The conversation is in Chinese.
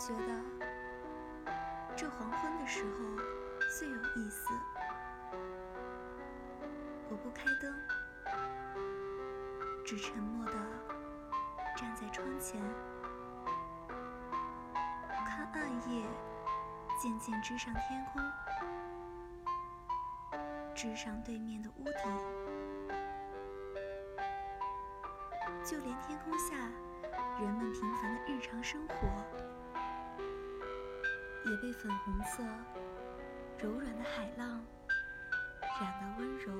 觉得这黄昏的时候最有意思。我不开灯，只沉默地站在窗前，看暗夜渐渐织上天空，织上对面的屋顶，就连天空下人们平凡的日也被粉红色、柔软的海浪染得温柔。